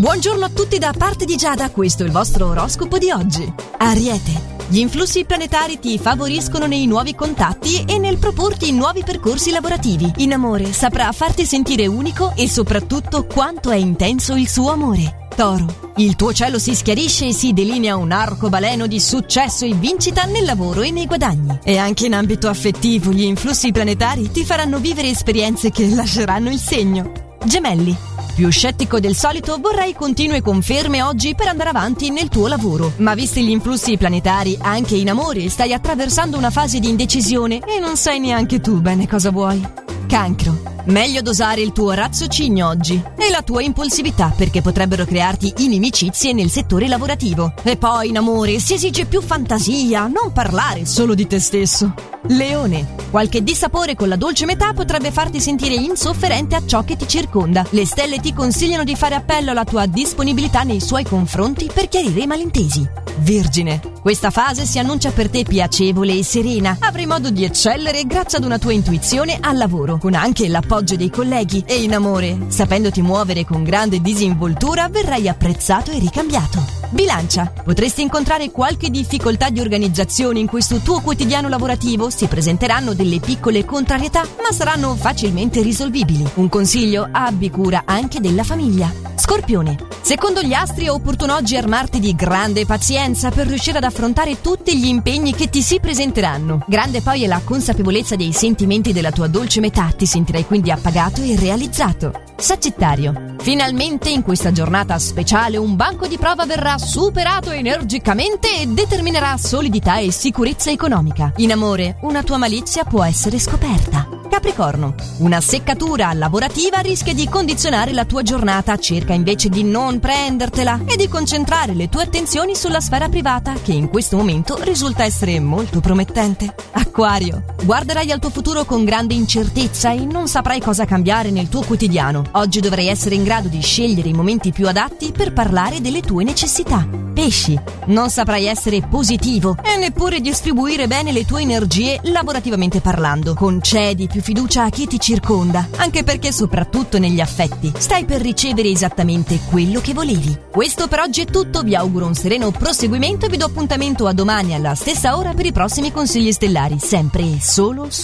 Buongiorno a tutti da parte di Giada, questo è il vostro oroscopo di oggi. Ariete. Gli influssi planetari ti favoriscono nei nuovi contatti e nel proporti nuovi percorsi lavorativi. In amore saprà farti sentire unico e soprattutto quanto è intenso il suo amore. Toro. Il tuo cielo si schiarisce e si delinea un arcobaleno di successo e vincita nel lavoro e nei guadagni. E anche in ambito affettivo gli influssi planetari ti faranno vivere esperienze che lasceranno il segno. Gemelli. Più scettico del solito, vorrai continue conferme oggi per andare avanti nel tuo lavoro. Ma visti gli influssi planetari, anche in amore stai attraversando una fase di indecisione e non sai neanche tu bene cosa vuoi. Cancro. Meglio dosare il tuo raziocinio oggi e la tua impulsività perché potrebbero crearti inimicizie nel settore lavorativo. E poi in amore si esige più fantasia, non parlare solo di te stesso. Leone. Qualche dissapore con la dolce metà potrebbe farti sentire insofferente a ciò che ti circonda. Le stelle ti consigliano di fare appello alla tua disponibilità nei suoi confronti per chiarire i malintesi. Vergine. Questa fase si annuncia per te piacevole e serena. Avrai modo di eccellere grazie ad una tua intuizione al lavoro, con anche l'appoggio dei colleghi. E in amore, sapendoti muovere con grande disinvoltura, verrai apprezzato e ricambiato. Bilancia. Potresti incontrare qualche difficoltà di organizzazione in questo tuo quotidiano lavorativo, si presenteranno delle piccole contrarietà, ma saranno facilmente risolvibili. Un consiglio, abbi cura anche della famiglia. Scorpione. Secondo gli astri è opportuno oggi armarti di grande pazienza per riuscire ad affrontare tutti gli impegni che ti si presenteranno. Grande poi è la consapevolezza dei sentimenti della tua dolce metà, ti sentirai quindi appagato e realizzato. Sagittario. Finalmente in questa giornata speciale un banco di prova verrà superato energicamente e determinerà solidità e sicurezza economica. In amore, una tua malizia può essere scoperta. Capricorno. Una seccatura lavorativa rischia di condizionare la tua giornata, cerca invece di non prendertela e di concentrare le tue attenzioni sulla sfera privata che in questo momento risulta essere molto promettente. Acquario. Guarderai al tuo futuro con grande incertezza e non saprai cosa cambiare nel tuo quotidiano. Oggi dovrai essere in grado di scegliere i momenti più adatti per parlare delle tue necessità. Pesci. Non saprai essere positivo e neppure distribuire bene le tue energie lavorativamente parlando. Concedi più fiducia a chi ti circonda, anche perché soprattutto negli affetti stai per ricevere esattamente quello che volevi. Questo per oggi è tutto, vi auguro un sereno proseguimento e vi do appuntamento a domani alla stessa ora per i prossimi consigli stellari, sempre e solo su